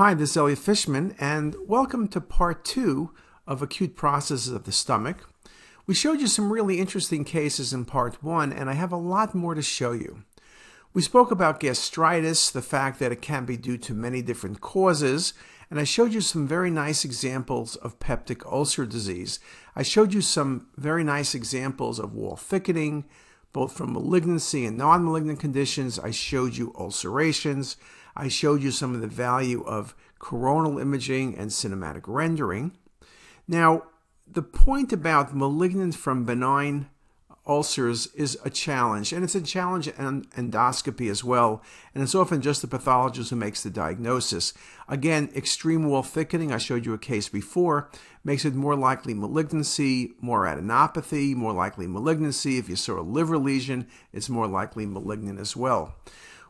Hi, this is Elliot Fishman, and welcome to part two of acute processes of the stomach. We showed you some really interesting cases in part one, and I have a lot more to show you. We spoke about gastritis, the fact that it can be due to many different causes, and I showed you some very nice examples of peptic ulcer disease. I showed you some very nice examples of wall thickening, both from malignancy and non malignant conditions. I showed you ulcerations. I showed you some of the value of coronal imaging and cinematic rendering. Now, the point about malignant from benign ulcers is a challenge, and it's a challenge in endoscopy as well, and it's often just the pathologist who makes the diagnosis. Again, extreme wall thickening, I showed you a case before, makes it more likely malignancy, more adenopathy, more likely malignancy. If you saw a liver lesion, it's more likely malignant as well.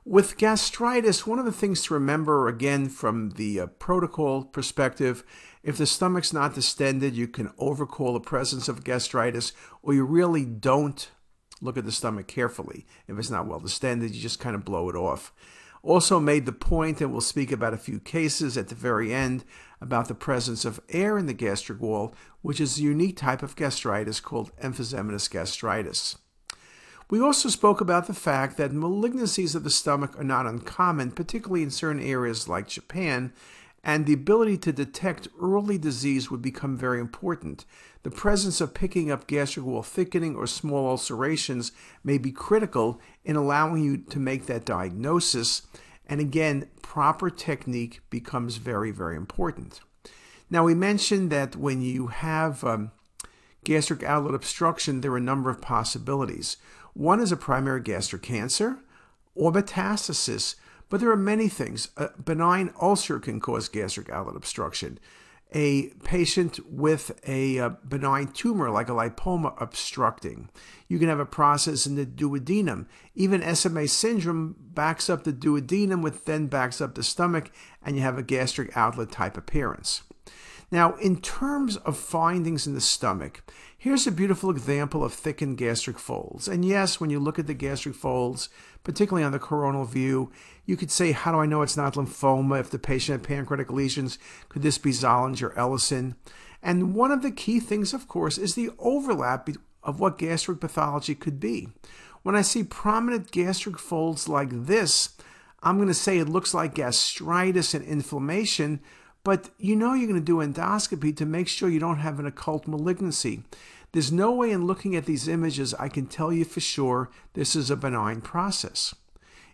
With gastritis, one of the things to remember, again, from the uh, protocol perspective, if the stomach's not distended, you can overcall the presence of gastritis, or you really don't look at the stomach carefully. If it's not well distended, you just kind of blow it off. Also, made the point, and we'll speak about a few cases at the very end, about the presence of air in the gastric wall, which is a unique type of gastritis called emphysematous gastritis. We also spoke about the fact that malignancies of the stomach are not uncommon, particularly in certain areas like Japan, and the ability to detect early disease would become very important. The presence of picking up gastric wall thickening or small ulcerations may be critical in allowing you to make that diagnosis. And again, proper technique becomes very, very important. Now, we mentioned that when you have um, gastric outlet obstruction, there are a number of possibilities. One is a primary gastric cancer or metastasis, but there are many things. A benign ulcer can cause gastric outlet obstruction. A patient with a, uh, benign tumor like a lipoma obstructing. You can have a process in the duodenum. Even SMA syndrome backs up the duodenum, which then backs up the stomach, and you have a gastric outlet type appearance. Now, in terms of findings in the stomach, here's a beautiful example of thickened gastric folds. And yes, when you look at the gastric folds, particularly on the coronal view, you could say, how do I know it's not lymphoma? If the patient had pancreatic lesions, could this be Zollinger Ellison? And one of the key things, of course, is the overlap of what gastric pathology could be. When I see prominent gastric folds like this, I'm going to say it looks like gastritis and inflammation, but you know you're going to do endoscopy to make sure you don't have an occult malignancy. There's no way in looking at these images I can tell you for sure this is a benign process.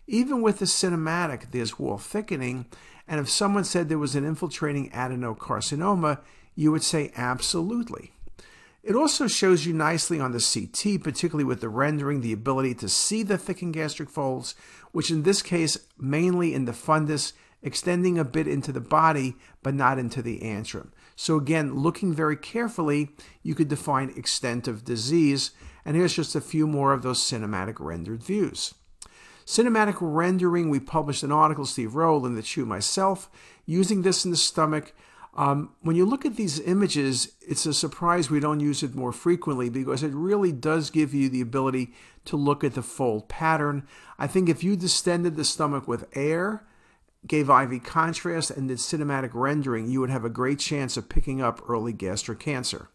Even with the cinematic, there's wall thickening, and if someone said there was an infiltrating adenocarcinoma, you would say absolutely. It also shows you nicely on the CT, particularly with the rendering, the ability to see the thickened gastric folds, which in this case, mainly in the fundus extending a bit into the body, but not into the antrum. So again, looking very carefully, you could define extent of disease. And here's just a few more of those cinematic rendered views. Cinematic rendering, we published an article, Steve Rowe, Linda Chu myself, using this in the stomach. Um, when you look at these images, it's a surprise we don't use it more frequently because it really does give you the ability to look at the fold pattern. I think if you distended the stomach with air, gave IV contrast and did cinematic rendering, you would have a great chance of picking up early gastric cancer.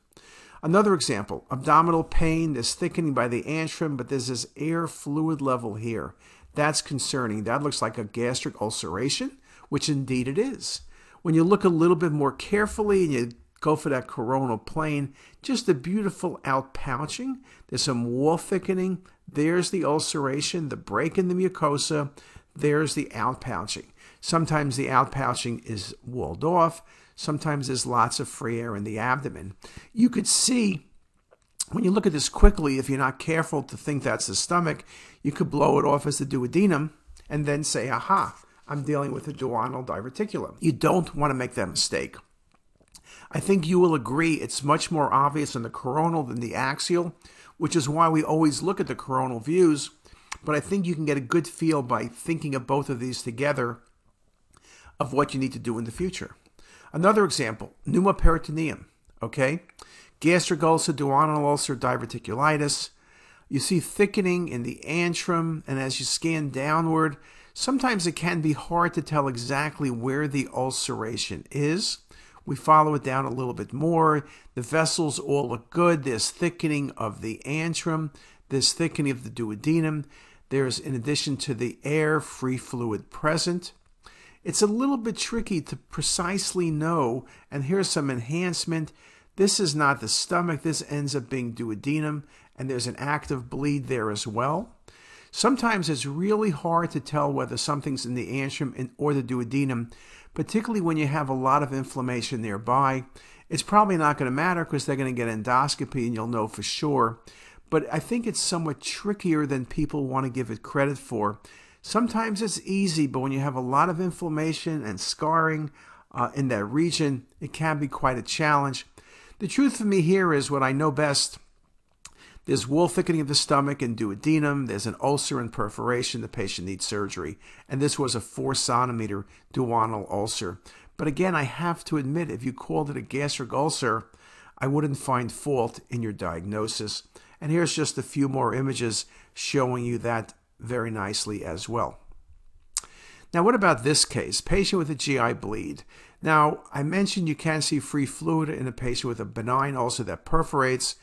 Another example abdominal pain, there's thickening by the antrum, but there's this air fluid level here. That's concerning. That looks like a gastric ulceration, which indeed it is. When you look a little bit more carefully and you go for that coronal plane, just a beautiful outpouching. There's some wall thickening. There's the ulceration, the break in the mucosa. There's the outpouching. Sometimes the outpouching is walled off. Sometimes there's lots of free air in the abdomen. You could see when you look at this quickly, if you're not careful to think that's the stomach, you could blow it off as the duodenum and then say, aha, I'm dealing with a duodenal diverticulum. You don't want to make that mistake. I think you will agree it's much more obvious in the coronal than the axial, which is why we always look at the coronal views. But I think you can get a good feel by thinking of both of these together of what you need to do in the future. Another example, pneumoperitoneum, okay? Gastric ulcer, duodenal ulcer, diverticulitis. You see thickening in the antrum, and as you scan downward, Sometimes it can be hard to tell exactly where the ulceration is. We follow it down a little bit more. The vessels all look good. There's thickening of the antrum, there's thickening of the duodenum. There's, in addition to the air, free fluid present. It's a little bit tricky to precisely know, and here's some enhancement. This is not the stomach, this ends up being duodenum, and there's an active bleed there as well. Sometimes it's really hard to tell whether something's in the antrum or the duodenum, particularly when you have a lot of inflammation nearby. It's probably not going to matter because they're going to get endoscopy and you'll know for sure. But I think it's somewhat trickier than people want to give it credit for. Sometimes it's easy, but when you have a lot of inflammation and scarring uh, in that region, it can be quite a challenge. The truth for me here is what I know best there's wall thickening of the stomach and duodenum. There's an ulcer and perforation. The patient needs surgery. And this was a four centimeter duodenal ulcer. But again, I have to admit, if you called it a gastric ulcer, I wouldn't find fault in your diagnosis. And here's just a few more images showing you that very nicely as well. Now, what about this case? Patient with a GI bleed. Now, I mentioned you can see free fluid in a patient with a benign ulcer that perforates.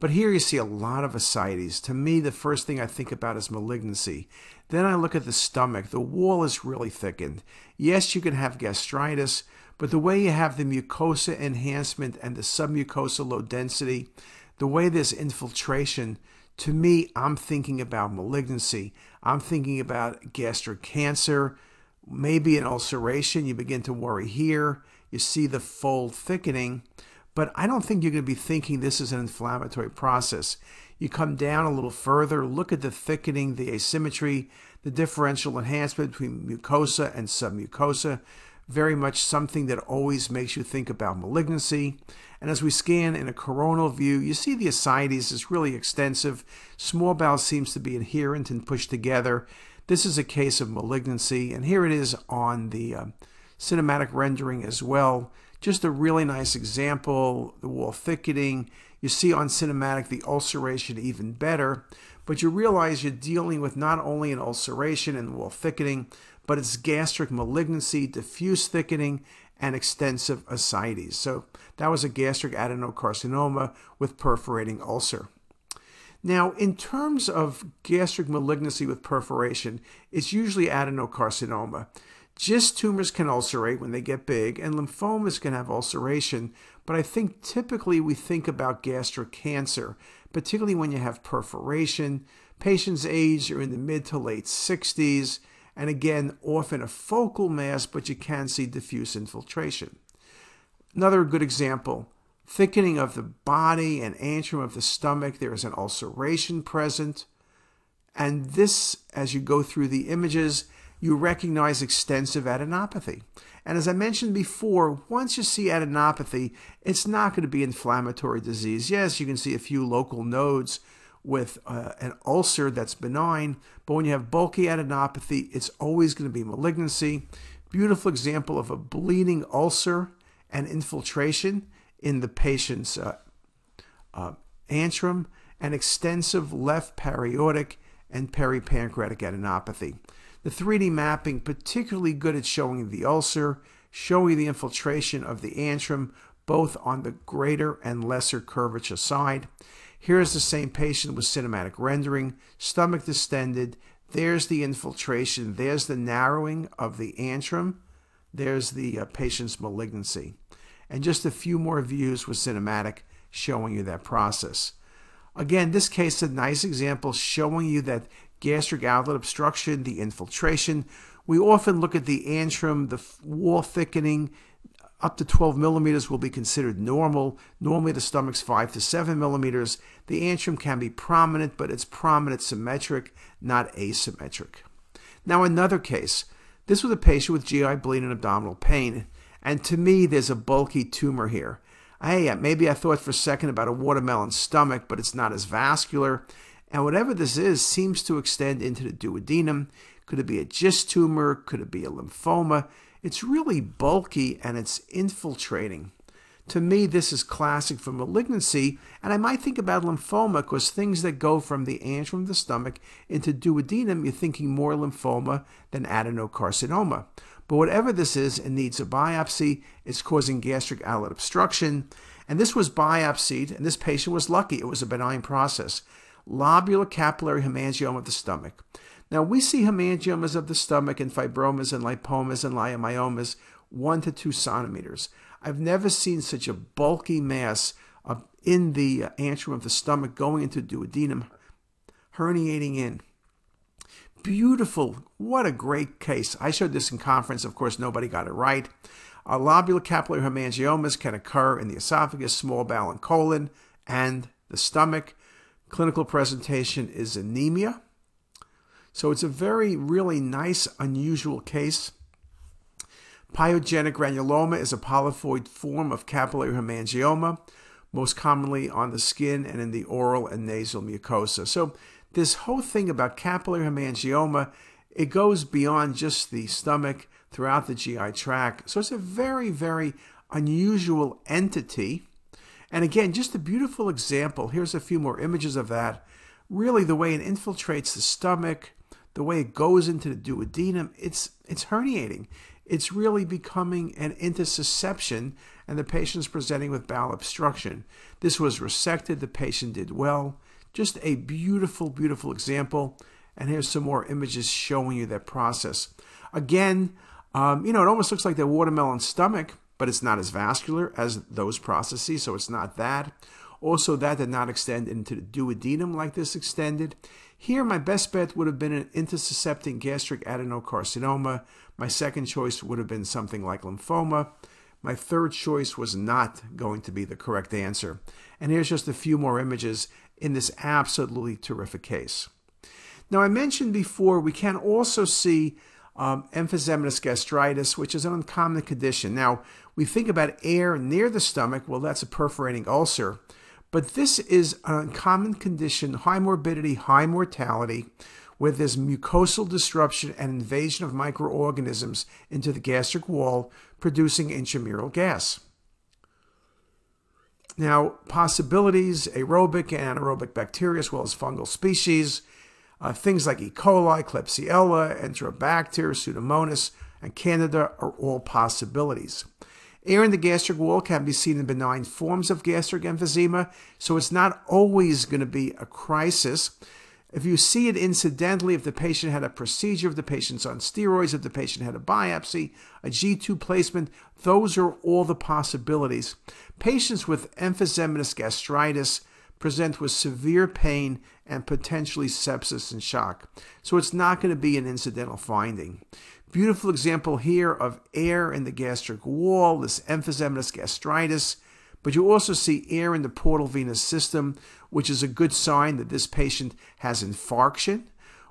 But here you see a lot of ascites. To me, the first thing I think about is malignancy. Then I look at the stomach. The wall is really thickened. Yes, you can have gastritis, but the way you have the mucosa enhancement and the submucosal low density, the way there's infiltration, to me, I'm thinking about malignancy. I'm thinking about gastric cancer, maybe an ulceration. You begin to worry here. You see the fold thickening. But I don't think you're going to be thinking this is an inflammatory process. You come down a little further, look at the thickening, the asymmetry, the differential enhancement between mucosa and submucosa. Very much something that always makes you think about malignancy. And as we scan in a coronal view, you see the ascites is really extensive. Small bowel seems to be adherent and pushed together. This is a case of malignancy, and here it is on the uh, cinematic rendering as well. Just a really nice example, the wall thickening. You see on cinematic the ulceration even better, but you realize you're dealing with not only an ulceration and wall thickening, but it's gastric malignancy, diffuse thickening, and extensive ascites. So that was a gastric adenocarcinoma with perforating ulcer. Now, in terms of gastric malignancy with perforation, it's usually adenocarcinoma. GIST tumors can ulcerate when they get big, and lymphomas can have ulceration, but I think typically we think about gastric cancer, particularly when you have perforation. Patients' age are in the mid to late 60s, and again, often a focal mass, but you can see diffuse infiltration. Another good example thickening of the body and antrum of the stomach, there is an ulceration present. And this, as you go through the images, you recognize extensive adenopathy. And as I mentioned before, once you see adenopathy, it's not going to be inflammatory disease. Yes, you can see a few local nodes with uh, an ulcer that's benign, but when you have bulky adenopathy, it's always going to be malignancy. Beautiful example of a bleeding ulcer and infiltration in the patient's uh, uh, antrum and extensive left periaortic and peripancreatic adenopathy. The 3D mapping particularly good at showing the ulcer, showing the infiltration of the antrum both on the greater and lesser curvature side. Here's the same patient with cinematic rendering, stomach distended. There's the infiltration. There's the narrowing of the antrum. There's the uh, patient's malignancy. And just a few more views with cinematic showing you that process. Again, this case is a nice example showing you that gastric outlet obstruction, the infiltration. We often look at the antrum, the wall thickening. Up to 12 millimeters will be considered normal. Normally, the stomach's 5 to 7 millimeters. The antrum can be prominent, but it's prominent symmetric, not asymmetric. Now, another case. This was a patient with GI bleeding and abdominal pain. And to me, there's a bulky tumor here. Hey, maybe I thought for a second about a watermelon stomach, but it's not as vascular. And whatever this is seems to extend into the duodenum. Could it be a GIST tumor? Could it be a lymphoma? It's really bulky and it's infiltrating. To me, this is classic for malignancy, and I might think about lymphoma because things that go from the antrum of the stomach into duodenum, you're thinking more lymphoma than adenocarcinoma. But whatever this is, it needs a biopsy. It's causing gastric outlet obstruction. And this was biopsied, and this patient was lucky. It was a benign process. Lobular capillary hemangioma of the stomach. Now, we see hemangiomas of the stomach and fibromas and lipomas and leiomyomas one to two centimeters. I've never seen such a bulky mass in the antrum of the stomach going into duodenum, herniating in. Beautiful. What a great case. I showed this in conference. Of course, nobody got it right. Uh, lobular capillary hemangiomas can occur in the esophagus, small bowel, and colon, and the stomach. Clinical presentation is anemia. So it's a very, really nice, unusual case. Pyogenic granuloma is a polypoid form of capillary hemangioma, most commonly on the skin and in the oral and nasal mucosa. So this whole thing about capillary hemangioma, it goes beyond just the stomach throughout the GI tract. So it's a very, very unusual entity. And again, just a beautiful example. Here's a few more images of that. Really, the way it infiltrates the stomach, the way it goes into the duodenum, it's it's herniating it's really becoming an intussusception, and the patient's presenting with bowel obstruction. This was resected, the patient did well. Just a beautiful, beautiful example. And here's some more images showing you that process. Again, um, you know, it almost looks like the watermelon stomach, but it's not as vascular as those processes, so it's not that. Also, that did not extend into the duodenum like this extended. Here, my best bet would have been an intussuscepting gastric adenocarcinoma. My second choice would have been something like lymphoma. My third choice was not going to be the correct answer. And here's just a few more images in this absolutely terrific case. Now, I mentioned before we can also see um, emphysematous gastritis, which is an uncommon condition. Now, we think about air near the stomach, well, that's a perforating ulcer. But this is an uncommon condition, high morbidity, high mortality, where there's mucosal disruption and invasion of microorganisms into the gastric wall, producing intramural gas. Now, possibilities aerobic and anaerobic bacteria, as well as fungal species, uh, things like E. coli, Klebsiella, Enterobacter, Pseudomonas, and Candida are all possibilities. Air in the gastric wall can be seen in benign forms of gastric emphysema, so it's not always going to be a crisis. If you see it incidentally, if the patient had a procedure, if the patient's on steroids, if the patient had a biopsy, a G-tube placement, those are all the possibilities. Patients with emphysematous gastritis present with severe pain and potentially sepsis and shock. So it's not going to be an incidental finding. Beautiful example here of air in the gastric wall, this emphysematous gastritis. But you also see air in the portal venous system, which is a good sign that this patient has infarction.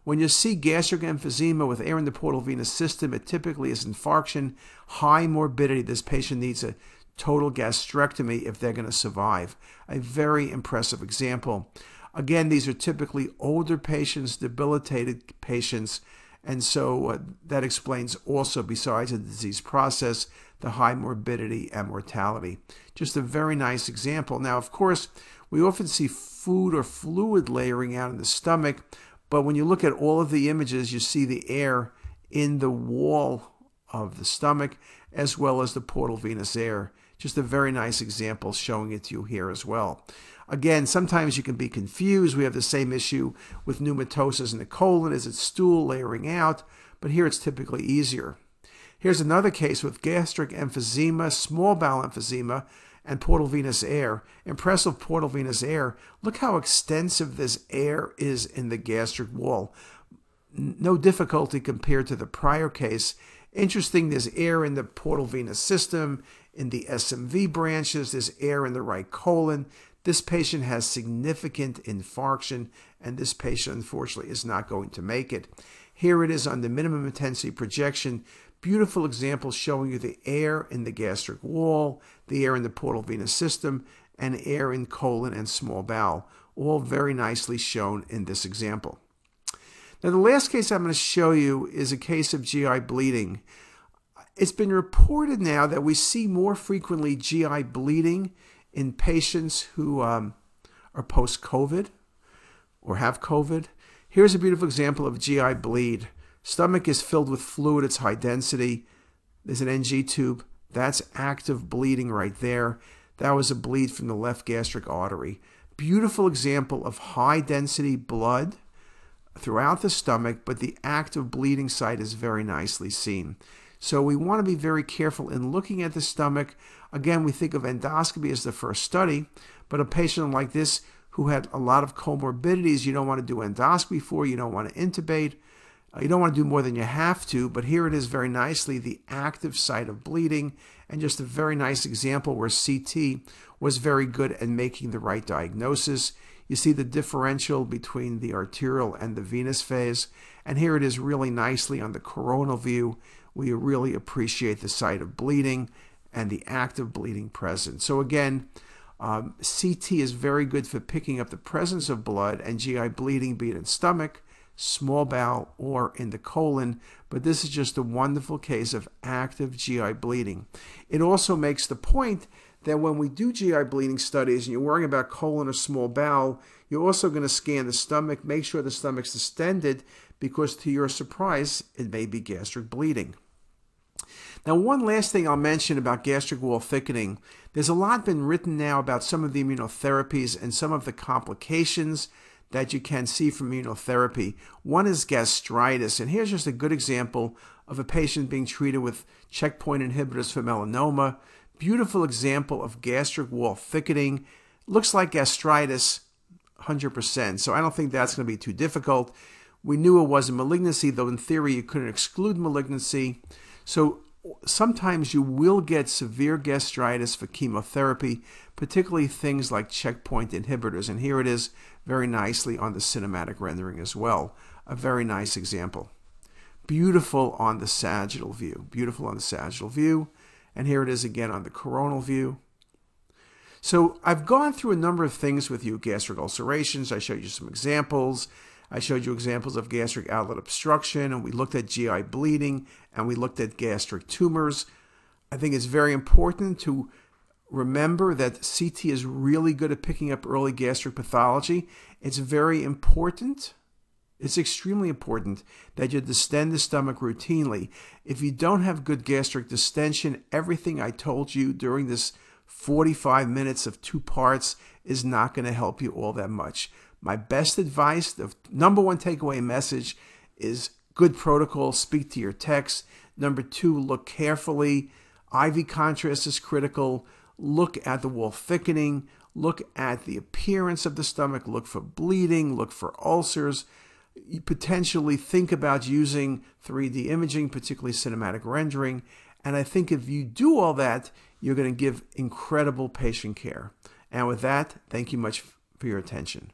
When you see gastric emphysema with air in the portal venous system, it typically is infarction, high morbidity. This patient needs a total gastrectomy if they're going to survive. A very impressive example. Again, these are typically older patients, debilitated patients and so uh, that explains also, besides the disease process, the high morbidity and mortality. Just a very nice example. Now, of course, we often see food or fluid layering out in the stomach, but when you look at all of the images, you see the air in the wall of the stomach as well as the portal venous air. Just a very nice example showing it to you here as well. Again, sometimes you can be confused. We have the same issue with pneumatosis in the colon. Is it stool layering out? But here it's typically easier. Here's another case with gastric emphysema, small bowel emphysema, and portal venous air. Impressive portal venous air. Look how extensive this air is in the gastric wall. No difficulty compared to the prior case. Interesting, there's air in the portal venous system, in the SMV branches, there's air in the right colon. This patient has significant infarction, and this patient, unfortunately, is not going to make it. Here it is on the minimum intensity projection. Beautiful example showing you the air in the gastric wall, the air in the portal venous system, and air in colon and small bowel, all very nicely shown in this example. Now, the last case I'm going to show you is a case of GI bleeding. It's been reported now that we see more frequently GI bleeding in patients who um, are post COVID or have COVID. Here's a beautiful example of GI bleed. Stomach is filled with fluid, it's high density. There's an NG tube. That's active bleeding right there. That was a bleed from the left gastric artery. Beautiful example of high density blood throughout the stomach, but the active bleeding site is very nicely seen. So we want to be very careful in looking at the stomach. Again, we think of endoscopy as the first study, but a patient like this who had a lot of comorbidities, you don't want to do endoscopy for, you don't want to intubate. Uh, you don't want to do more than you have to, but here it is very nicely the active site of bleeding, and just a very nice example where CT was very good at making the right diagnosis. You see the differential between the arterial and the venous phase, and here it is really nicely on the coronal view. We really appreciate the site of bleeding and the active bleeding present. So again, um, CT is very good for picking up the presence of blood and GI bleeding, be it in stomach, small bowel, or in the colon, but this is just a wonderful case of active GI bleeding. It also makes the point that when we do GI bleeding studies and you're worrying about colon or small bowel, you're also going to scan the stomach, make sure the stomach's distended, because to your surprise, it may be gastric bleeding. Now, one last thing I'll mention about gastric wall thickening. There's a lot been written now about some of the immunotherapies and some of the complications that you can see from immunotherapy. One is gastritis, and here's just a good example of a patient being treated with checkpoint inhibitors for melanoma. Beautiful example of gastric wall thickening. Looks like gastritis 100%, so I don't think that's going to be too difficult. We knew it was a malignancy, though in theory you couldn't exclude malignancy. So sometimes you will get severe gastritis for chemotherapy, particularly things like checkpoint inhibitors. And here it is very nicely on the cinematic rendering as well. A very nice example. Beautiful on the sagittal view. Beautiful on the sagittal view. And here it is again on the coronal view. So I've gone through a number of things with you, gastric ulcerations. I showed you some examples. I showed you examples of gastric outlet obstruction, and we looked at GI bleeding, and we looked at gastric tumors. I think it's very important to remember that CT is really good at picking up early gastric pathology. It's very important. It's extremely important that you distend the stomach routinely. If you don't have good gastric distension, everything I told you during this 45 minutes of two parts is not going to help you all that much. My best advice, the number one takeaway message is good protocol, speak to your techs. Number two, look carefully. IV contrast is critical. Look at the wall thickening. Look at the appearance of the stomach. Look for bleeding. Look for ulcers. You potentially think about using 3D imaging, particularly cinematic rendering. And I think if you do all that, you're going to give incredible patient care. And with that, thank you much for your attention.